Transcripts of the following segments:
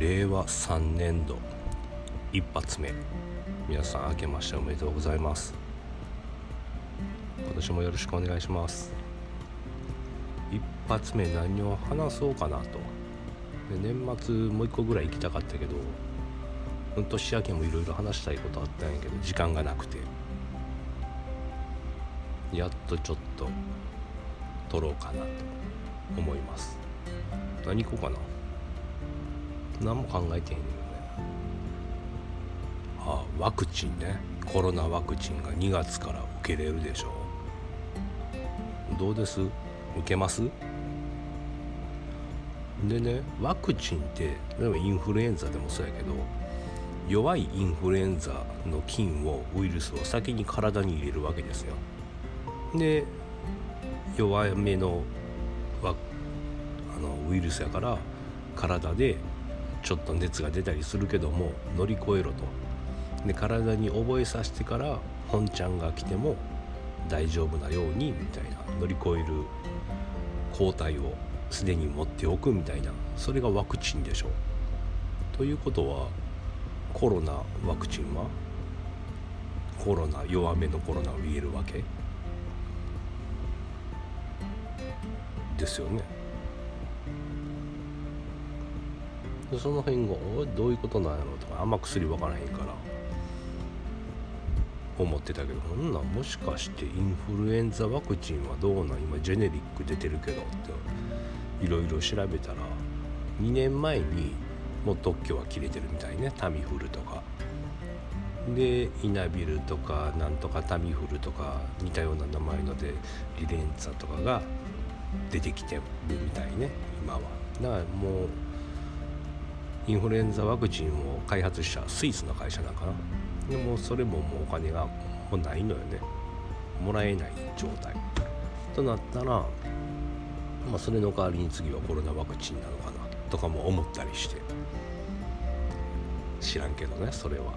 令和3年度一発目。皆さん明けましておめでとうございます。今年もよろしくお願いします。一発目何を話そうかなと。で年末もう一個ぐらい行きたかったけど年明けもいろいろ話したいことあったんやけど時間がなくて。やっとちょっと撮ろうかなと思います。何行こうかな。何も考えてへんよね。あワクチンね。コロナワクチンが2月から受けれるでしょ。うどうです？受けます？でねワクチンって例えばインフルエンザでもそうやけど弱いインフルエンザの菌をウイルスを先に体に入れるわけですよ。で弱めのあのウイルスやから体でちょっと熱が出たりするけども乗り越えろと。で体に覚えさせてから本ちゃんが来ても大丈夫なようにみたいな乗り越える抗体をすでに持っておくみたいなそれがワクチンでしょということはコロナワクチンはコロナ弱めのコロナを言えるわけ？ですよね。その辺がどういうことなんやろうとかあんま薬分からへんから思ってたけどほんなんもしかしてインフルエンザワクチンはどうなん？今ジェネリック出てるけどっていろいろ調べたら2年前にもう特許は切れてるみたいねタミフルとか。でイナビルとかなんとかタミフルとか似たような名前のでリレンツァとかが出てきてるみたいね今は。だからもうインフルエンザワクチンを開発したスイスの会社なんかなでもそれももうお金がもうないのよねもらえない状態となったら、まあ、それの代わりに次はコロナワクチンなのかなとかも思ったりして知らんけどねそれは。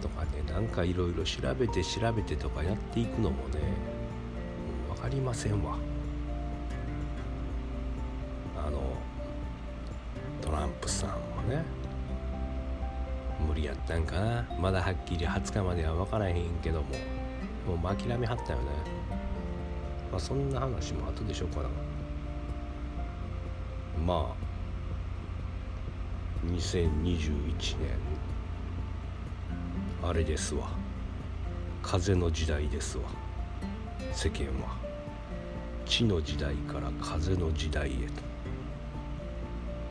とかねなんかいろいろ調べて調べてとかやっていくのもね分かりませんわ。あのランプさんもね無理やったんかな。まだはっきり20日までは分からへんけどももう諦めはったよね。まあそんな話も後でしょうかな。まあ2021年。あれですわ。風の時代ですわ。世間は。地の時代から風の時代へと。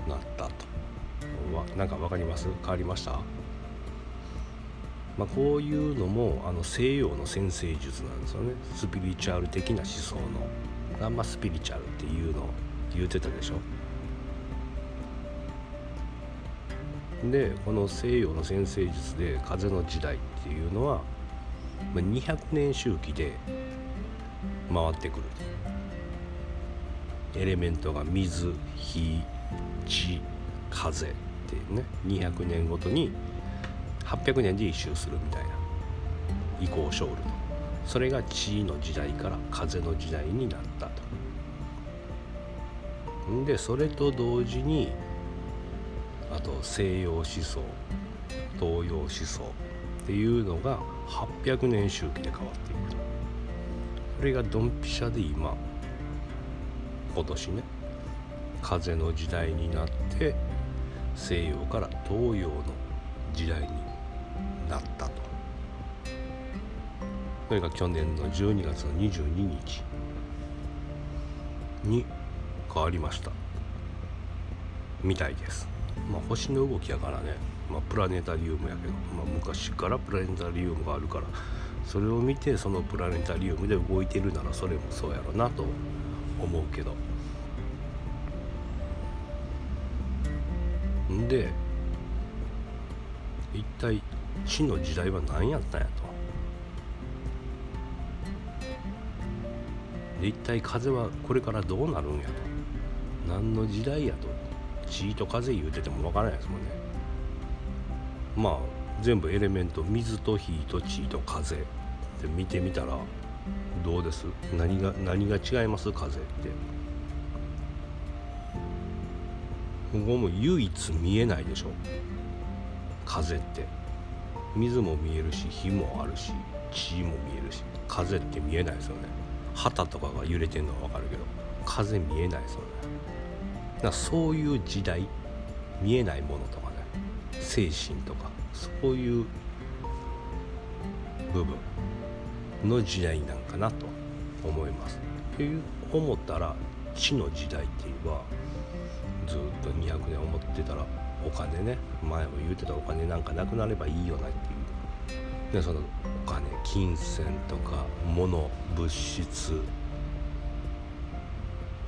なったと。わなんか分かります？変わりました？まあ、こういうのもあの西洋の先生術なんですよね。スピリチュアル的な思想の。あんまスピリチュアルっていうの言うてたでしょ？でこの西洋の先生術で風の時代っていうのは200年周期で回ってくるエレメントが水火地風っていうね200年ごとに800年で一周するみたいな移行ショールと。それが地の時代から風の時代になったと。でそれと同時にあと西洋思想東洋思想っていうのが800年周期で変わっていくと。これがドンピシャで今今年ね風の時代になって西洋から東洋の時代になったと。これが去年の12月の22日に変わりました。みたいです。まあ星の動きやからね、まあ、プラネタリウムやけど、まあ、昔からプラネタリウムがあるからそれを見てそのプラネタリウムで動いてるならそれもそうやろなと思うけど。んで一体死の時代は何やったんやと。で一体風はこれからどうなるんやと。何の時代やと。地と風言うてても分からないですもんね。まあ全部エレメント水と火と地と風。って見てみたらどうです？何が何が違います？風って。ここも唯一見えないでしょ。風って。水も見えるし火もあるし血も見えるし風って見えないですよね。旗とかが揺れてるのは分かるけど風見えないですよね。だからそういう時代見えないものとかね精神とかそういう部分の時代なんかなと思います。っていう思ったら地の時代っていうのはずっと200年思ってたらお金ね前も言うてたお金なんかなくなればいいよなっていう。でそのお金金銭とか物物質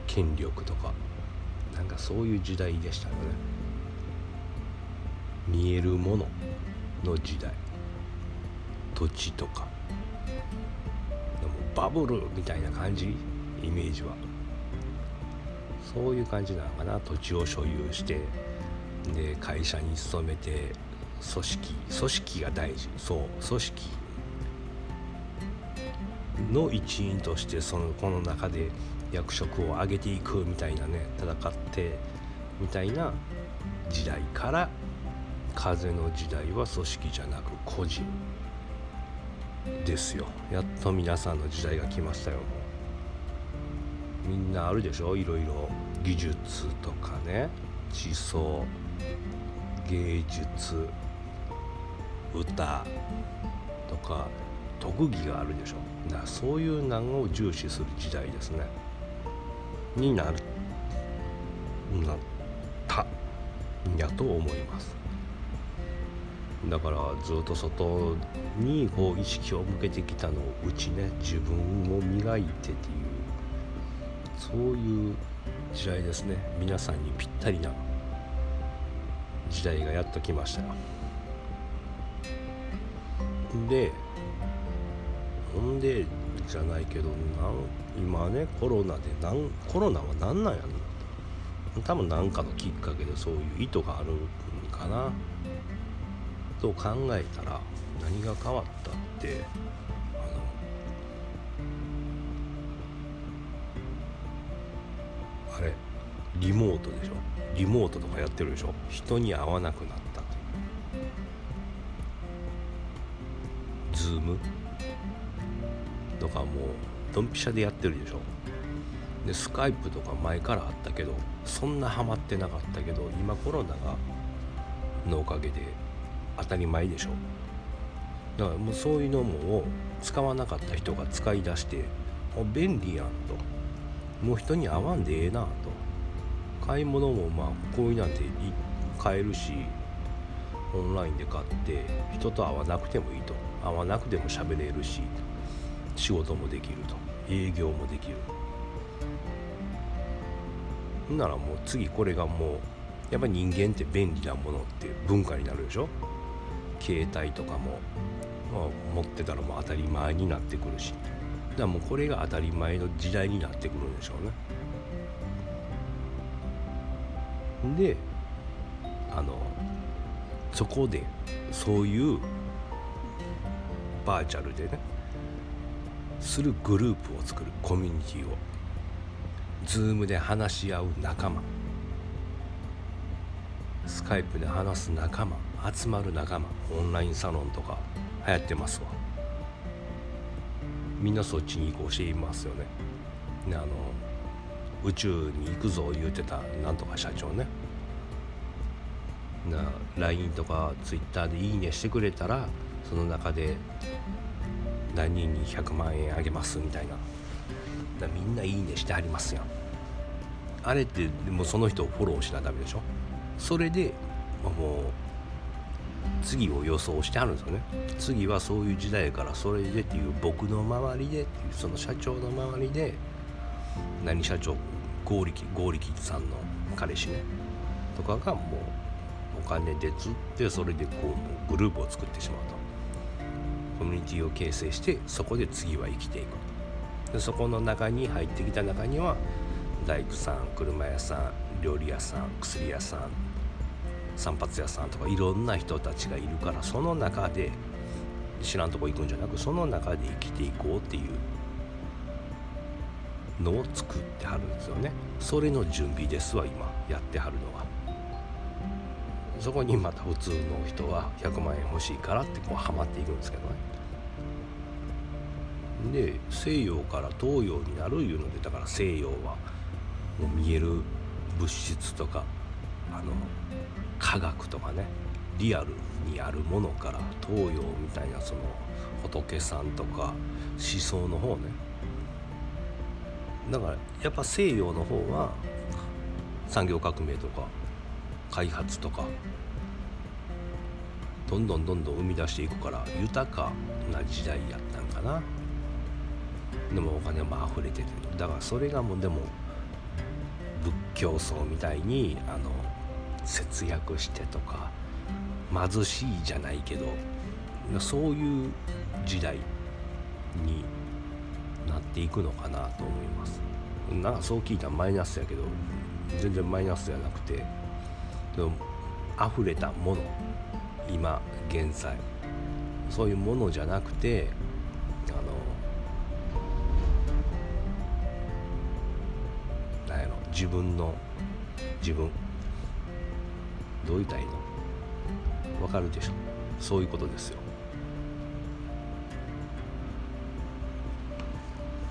権力とかなんかそういう時代でしたよね。見えるものの時代。土地とか。でもバブルみたいな感じ？イメージは。そういう感じなのかな。土地を所有してで会社に勤めて組織組織が大事。そう組織の一員としてそのこの中で役職を上げていくみたいなね戦ってみたいな時代から風の時代は組織じゃなく個人ですよ。やっと皆さんの時代が来ましたよ。みんなあるでしょ？いろいろ。技術とかね。地層。芸術。歌。とか。特技があるでしょ？だそういう難を重視する時代ですね。になるなった。んやと思います。だからずっと外にこう意識を向けてきたのをうちね自分を磨いてっていうそういう時代ですね。皆さんにぴったりな時代がやっと来ました。でほんでじゃないけどなん今ねコロナでなんコロナは何なんやろ多分何かのきっかけでそういう意図があるんかな。と考えたら何が変わったってリモートでしょ？リモートとかやってるでしょ？人に会わなくなった。とズーム？とかもうドンピシャでやってるでしょ？でスカイプとか前からあったけどそんなハマってなかったけど今コロナがのおかげで当たり前でしょ？だからもうそういうのも使わなかった人が使い出して便利やんと。もう人に会わんでええなと。買い物もまあこういうなんて買えるしオンラインで買って人と会わなくてもいいと。会わなくても喋れるし仕事もできると。営業もできる。ほんならもう次これがもうやっぱり人間って便利なものって文化になるでしょ？携帯とかも、まあ、持ってたらもう当たり前になってくるし。だからもうこれが当たり前の時代になってくるんでしょうね。であのそこでそういうバーチャルでねするグループを作るコミュニティを。Zoom で話し合う仲間。スカイプで話す仲間。集まる仲間。オンラインサロンとか流行ってますわ。みんなそっちに行こうしていますよね。であの宇宙に行くぞ言うてたなんとか社長ね。な LINE とか Twitter で「いいね」してくれたらその中で何人に100万円あげますみたいな。だみんな「いいね」してはりますやん。あれってでもその人をフォローしなダメでしょ？それで、まあ、もう次を予想してはるんですよね。次はそういう時代からそれでっていう僕の周りでっていうその社長の周りで何社長剛力剛力さんの彼氏ね。とかがもうお金で釣ってそれでこうグループを作ってしまうと。コミュニティを形成してそこで次は生きていくでそこの中に入ってきた中には大工さん車屋さん料理屋さん薬屋さん散髪屋さんとかいろんな人たちがいるからその中で知らんとこ行くんじゃなくその中で生きていこうっていうのを作ってはるんですよね。それの準備ですわ今やってはるのは。そこにまた普通の人は100万円欲しいからってこうはまっていくんですけどね。で西洋から東洋になるいうのでだから西洋はもう見える物質とかあの科学とかねリアルにあるものから東洋みたいなその仏さんとか思想の方ねだからやっぱ西洋の方は産業革命とか開発とかどんどんどんどん生み出していくから豊かな時代やったんかな。でもお金も溢れてて。だからそれがもうでも仏教僧みたいにあの節約してとか貧しいじゃないけどそういう時代になっていくのかなと思います。なんかそう聞いたらマイナスやけど全然マイナスじゃなくてでも溢れたもの今現在。そういうものじゃなくてあのなんやろ自分の自分。どう言いたらいの？わかるでしょ？そういうことですよ。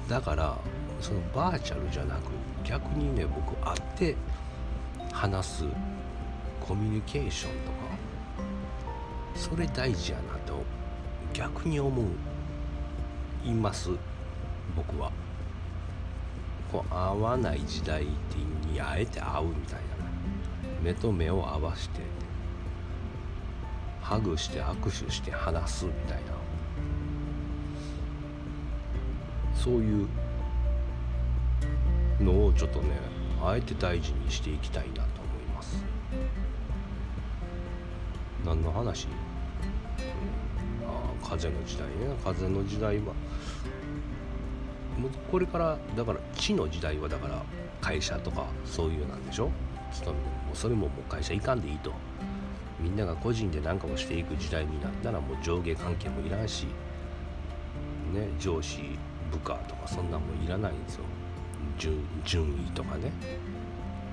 だからそのバーチャルじゃなく逆にね僕会って話すコミュニケーションとかそれ大事やなと逆に思う。います僕はこう会わない時代にあえて会うみたいな。目と目を合わせてハグして握手して話すみたいな。そういうのをちょっとねあえて大事にしていきたいなと思います。何の話、うん、ああ風の時代ね。風の時代はもうこれからだから地の時代はだから会社とかそういうなんでしょ？勤めもうそれももう会社行かんでいいと。みんなが個人で何かをしていく時代になったらもう上下関係もいらんしね上司部下とかそんなんもいらないんですよ。順位とかね。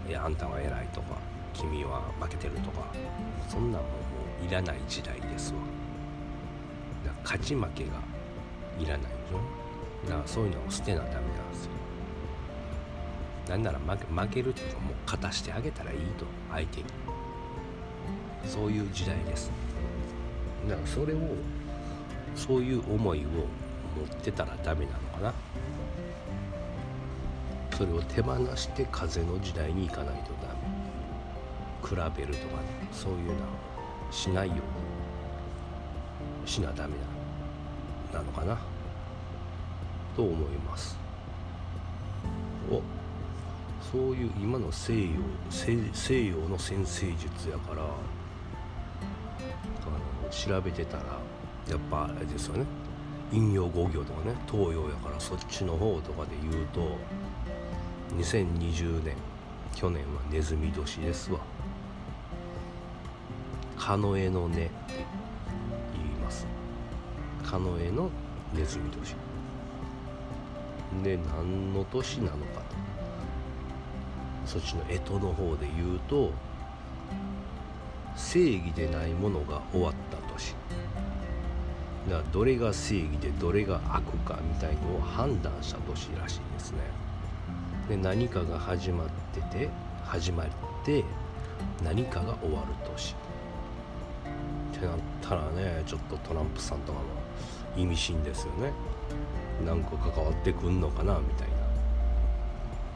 いやあんたは偉いとか君は負けてるとか。そんなんももういらない時代ですわ。だから勝ち負けがいらないでしょだからそういうのを捨てなダメなんですよ。なんなら負け負けるっていうかもう勝たしてあげたらいいと。相手に。そういう時代です。だからそれをそういう思いを持ってたらダメなのかな。それを手放して風の時代に行かないとダメ。比べるとかね。そういうのはしないようにしなダメななのかな。と思います。お。そういう今の西洋西洋の先生術やからあの調べてたらやっぱあれですよね。陰陽五行とかね東洋やからそっちの方とかで言うと2020年去年はネズミ年ですわ。カノエの根って言います。カノエのネズミ年。で何の年なのかと。そっちの干支の方で言うと正義でないものが終わっただからどれが正義でどれが悪かみたいのを判断した年らしいですね。で何かが始まってて始まって何かが終わる年。ってなったらねちょっとトランプさんとかも意味深ですよね。何か関わってくんのかなみたいな。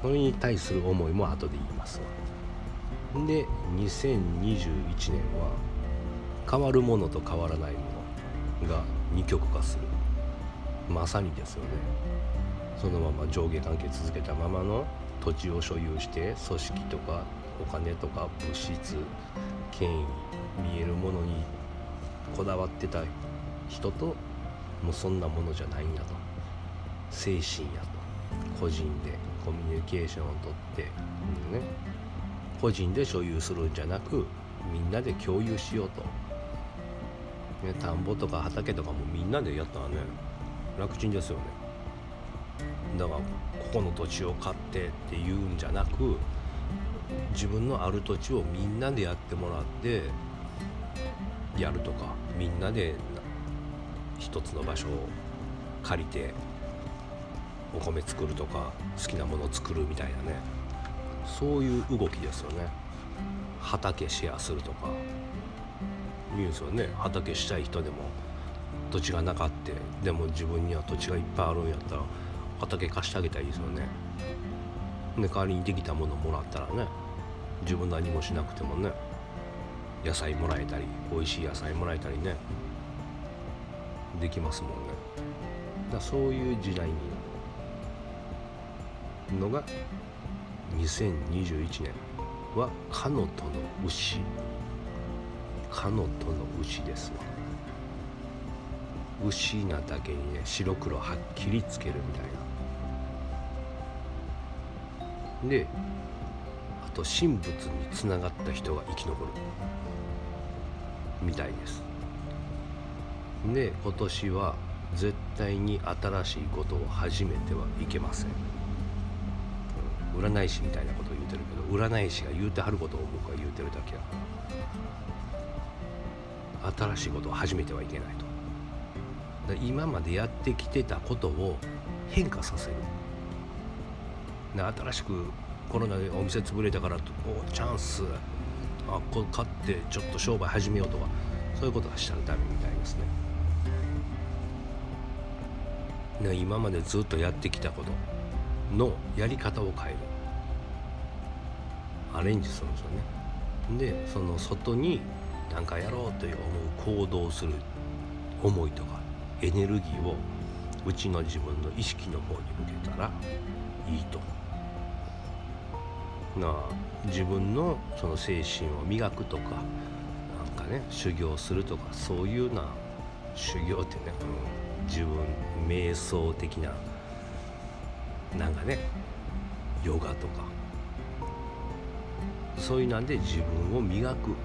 それに対する思いも後で言いますわ。で2021年は変わるものと変わらないものが二極化する。まさにですよね。そのまま上下関係続けたままの土地を所有して組織とかお金とか物質権威見えるものにこだわってた人ともうそんなものじゃないんやと。精神やと。個人でコミュニケーションをとってね。個人で所有するんじゃなくみんなで共有しようと、ね、田んぼとか畑とかもみんなでやったらね楽ちんですよね。だからここの土地を買ってっていうんじゃなく自分のある土地をみんなでやってもらってやるとかみんなで一つの場所を借りてお米作るとか好きなものを作るみたいなね。そういう動きですよね。畑シェアするとか。いいですよね畑したい人でも土地がなかってでも自分には土地がいっぱいあるんやったら畑貸してあげたらいいですよね。で代わりにできたものもらったらね自分何もしなくてもね野菜もらえたり美味しい野菜もらえたりねできますもんね。だそういう時代にのが2021年はかのとの牛。かのとの牛ですわ。牛なだけにね白黒はっきりつけるみたいな。であと神仏につながった人が生き残る。みたいです。で今年は絶対に新しいことを始めてはいけません。占い師みたいなことを言うてるけど占い師が言うてはることを僕は言うてるだけや。から新しいことを始めてはいけないと。今までやってきてたことを変化させる。新しくコロナでお店潰れたからおチャンス。あこ買ってちょっと商売始めようとかそういうことはしたらダメみたいですね。今までずっとやってきたことのやり方を変える。アレンジするんですよね。でその外に何かやろうという思う行動する思いとかエネルギーをうちの自分の意識の方に向けたらいいと。な自分のその精神を磨くとかなんかね修行するとかそういうな修行ってね、うん、自分瞑想的ななんかねヨガとかそういうなんで自分を磨く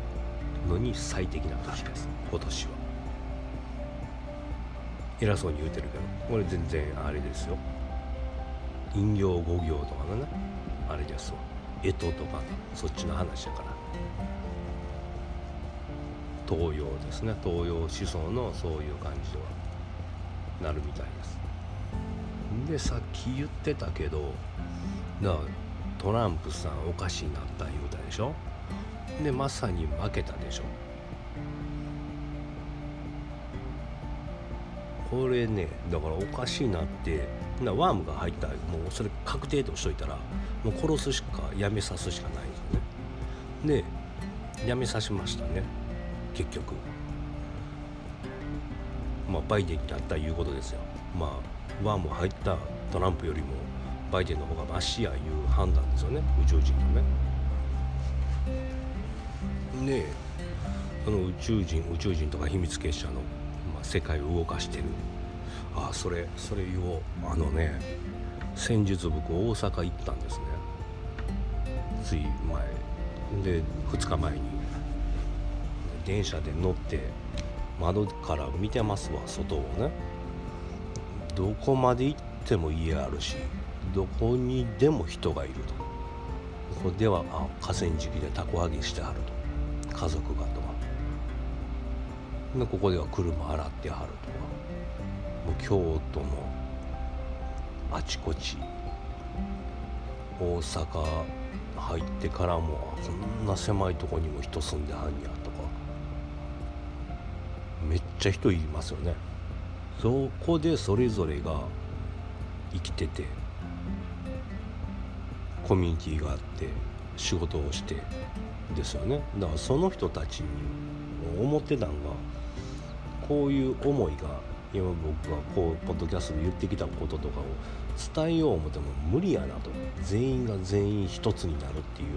のに最適な年です。今年は。偉そうに言うてるけどこれ全然あれですよ。陰陽五行とかのねあれですわ。干支とかそっちの話やから。東洋ですね。東洋思想のそういう感じではなるみたいです。でさっき言ってたけどだからトランプさんおかしいなった言うたでしょ？でまさに負けたでしょ。これねだからおかしいなってなワームが入ったらもうそれ確定としといたらもう殺すしかやめさすしかないんですよね。でやめさしましたね。結局。まあバイデンになったいうことですよ。まあワーム入ったトランプよりもバイデンの方がマシやいう判断ですよね。宇宙人のね。でその宇宙人宇宙人とか秘密結社の、まあ、世界を動かしてる。あそれそれ言おう。あのね先日僕大阪行ったんですね。つい前。で2日前に。電車で乗って窓から見てますわ外をね。どこまで行っても家あるしどこにでも人がいると。ここではあ河川敷でたこ揚げしてはると。家族がとかでここでは車洗ってはるとか。もう京都のあちこち。大阪入ってからもこんな狭いとこにも人住んではんやとか。めっちゃ人いますよね。そこでそれぞれが生きててコミュニティがあって。仕事をしてですよね。だからその人たちに思ってたんがこういう思いが今僕がこうポッドキャストで言ってきたこととかを伝えよう思っても無理やなと。全員が全員一つになるっていう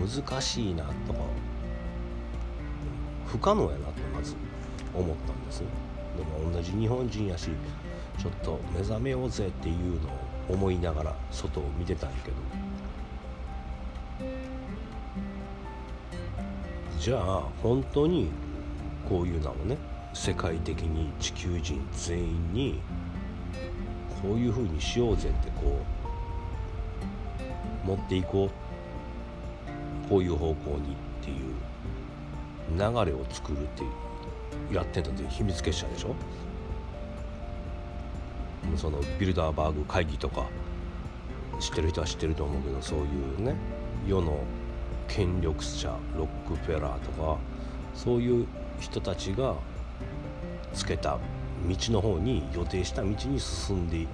のが難しいなとか不可能やなとまず思ったんです。でも同じ日本人やしちょっと目覚めようぜっていうのを思いながら外を見てたんやけど。じゃあ本当にこういうのをね世界的に地球人全員にこういうふうにしようぜってこう持っていこうこういう方向にっていう流れを作るっていうやってたって秘密結社でしょ？そのビルダーバーグ会議とか知ってる人は知ってると思うけどそういうね世の権力者ロックフェラーとかそういう人たちがつけた道の方に予定した道に進んで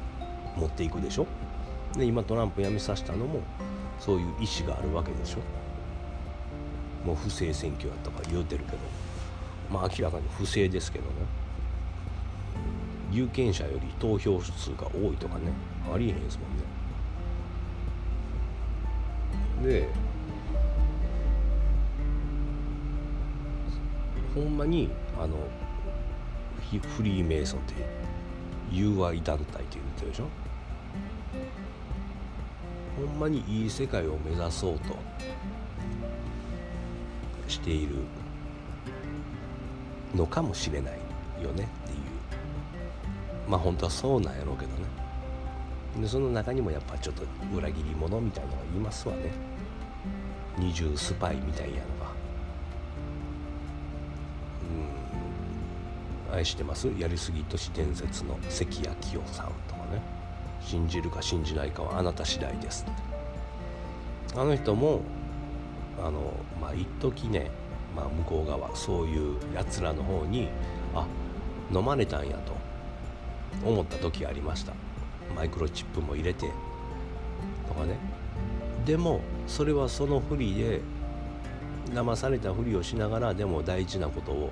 持っていくでしょ？で今トランプ辞めさせたのもそういう意思があるわけでしょ？もう不正選挙やとか言うてるけど。まあ明らかに不正ですけどね。有権者より投票数が多いとかねありえへんですもんね。でほんまにあのフリーメイソンって友愛団体って言ってるでしょ？ほんまにいい世界を目指そうとしているのかもしれないよねっていう。まあ本当はそうなんやろうけどね。でその中にもやっぱちょっと裏切り者みたいなのがいますわね。二重スパイみたいなのが。愛してますやりすぎ都市伝説の関谷清さんとかね。信じるか信じないかはあなた次第です。あの人もあのまあ一時ね、まあ、向こう側そういうやつらの方にあ飲まれたんやと思った時ありました。マイクロチップも入れてとかね。でもそれはそのふりで騙されたふりをしながらでも大事なことを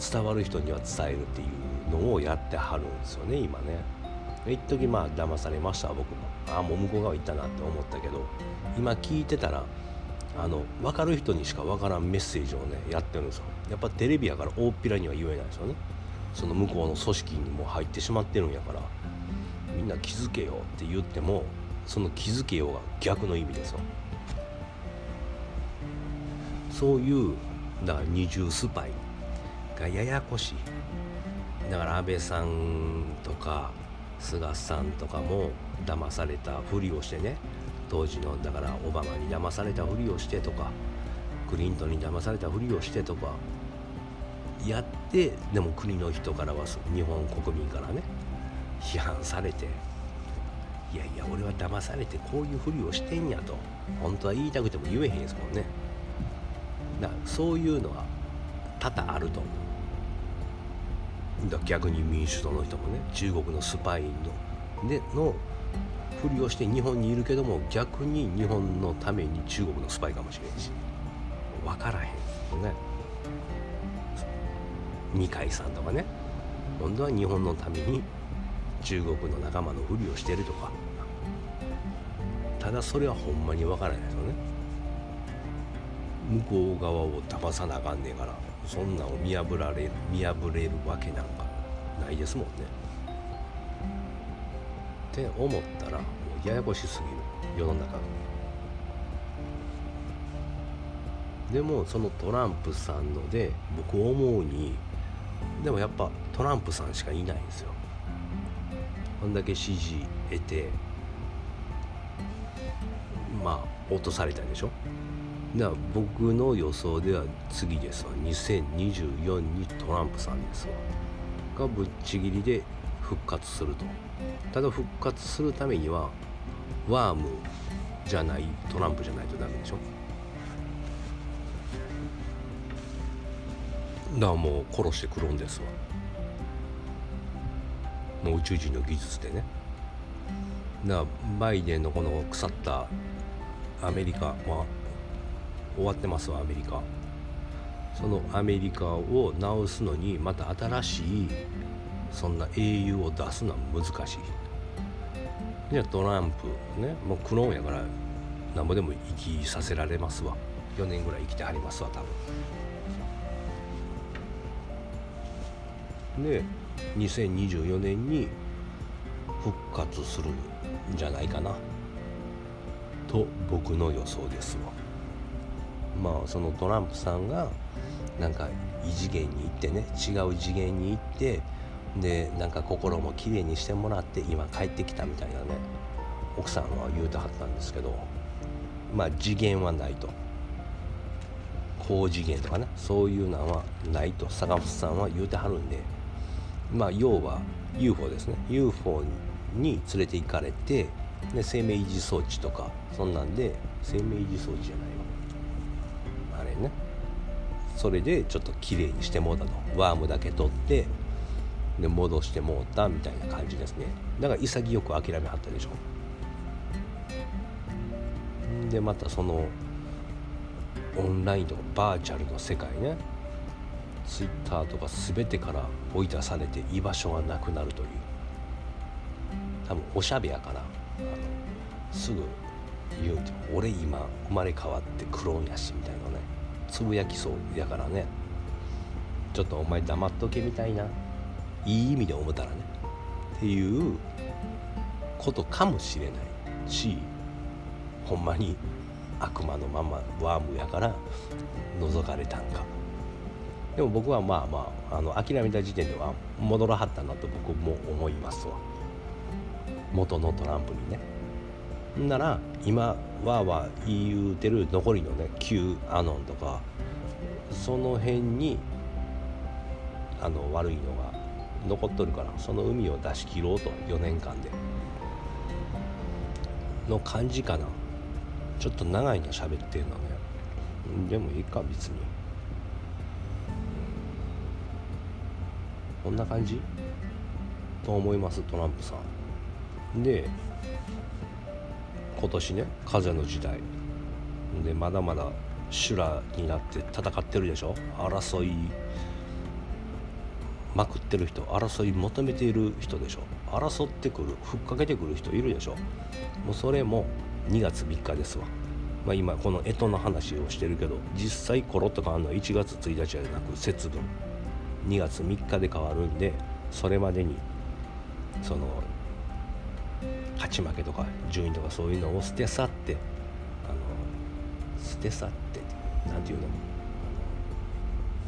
伝わる人には伝えるっていうのをやってはるんですよね今ね。一時まあ騙されました僕も。ああもう向こう側行ったなって思ったけど今聞いてたらあの分かる人にしか分からんメッセージをねやってるんですよ。やっぱテレビやから大っぴらには言えないですよね。その向こうの組織にも入ってしまってるんやからみんな気づけよって言ってもその気づけようが逆の意味ですよ。そういうだから二重スパイ。がややこしい。だから安倍さんとか菅さんとかも騙されたふりをしてね当時のだからオバマに騙されたふりをしてとかクリントンに騙されたふりをしてとかやってでも国の人からは日本国民からね批判されていやいや俺は騙されてこういうふりをしてんやと本当は言いたくても言えへんですもんね。だからそういうのは多々あると思う。だ逆に民主党の人もね中国のスパイのでのふりをして日本にいるけども逆に日本のために中国のスパイかもしれんし。分からへんね。二階さんとかね。今度は日本のために中国の仲間のふりをしてるとか。ただそれはほんまに分からないですよね。向こう側を騙さなあかんねえから。そんなんを見破られる見破れるわけなんかないですもんね。って思ったらもうややこしすぎる。世の中でもそのトランプさんので僕思うにでもやっぱトランプさんしかいないんですよ。こんだけ支持得てまあ落とされたでしょ。だから僕の予想では次ですわ。2024にトランプさんですわ。がぶっちぎりで復活すると。ただ復活するためにはワームじゃないトランプじゃないとダメでしょ。だからもう殺してくるんですわ。もう宇宙人の技術でね。だからバイデンのこの腐ったアメリカは終わってますわアメリカ。そのアメリカを直すのにまた新しいそんな英雄を出すのは難しい。じゃあトランプねもうクローンやからなんぼでも生きさせられますわ。4年ぐらい生きてはりますわ多分。で2024年に復活するんじゃないかな。と僕の予想ですわ。まあそのトランプさんがなんか異次元に行ってね違う次元に行ってでなんか心もきれいにしてもらって今帰ってきたみたいなね奥さんは言うてはったんですけどまあ次元はないと。高次元とかねそういうのはないと坂本さんは言うてはるんでまあ要は UFO ですね。UFO に連れて行かれてで生命維持装置とかそんなんで生命維持装置じゃないわ。あれね。それでちょっときれいにしてもうたと。ワームだけ取ってで戻してもうたみたいな感じですね。だから潔く諦めはったでしょ。でまたそのオンラインとかバーチャルの世界ね。ツイッターとか全てから追い出されて居場所がなくなるという。多分おしゃべやからすぐ言うて俺今生まれ変わってクローンやしみたいなねつぶやきそうやからね。ちょっとお前黙っとけみたいな。いい意味で思ったらね。っていうことかもしれないしほんまに悪魔のままワームやから覗かれたんか。でも僕はまあまああの諦めた時点では戻らはったなと僕も思いますわ。元のトランプにね。なら今わーわー言うてる残りのね旧アノンとかその辺にあの悪いのが残っとるからその海を出し切ろうと4年間で。の感じかな。ちょっと長いな喋ってんのね。でもいいか別に。こんな感じ？と思いますトランプさん。で今年ね風の時代。でまだまだ修羅になって戦ってるでしょ？争いまくってる人。争い求めている人でしょ？争ってくるふっかけてくる人いるでしょ？もうそれも2月3日ですわ、まあ、今この干支の話をしてるけど実際コロッと変わるのは1月1日じゃなく節分。2月3日で変わるんでそれまでにその勝ち負けとか順位とかそういうのを捨て去ってあの捨て去って何て言うの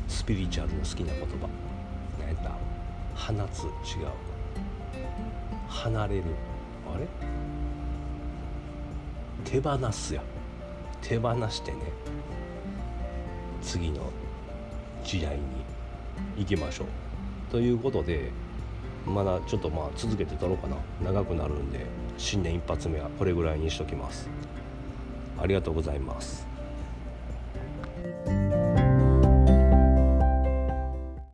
スピリチュアルの好きな言葉。何やった？放つ違う。離れる。あれ？手放すや手放してね。次の時代に行きましょう。ということでまだちょっとまあ続けて撮ろうかな。長くなるんで新年一発目はこれぐらいにしときます。ありがとうございます。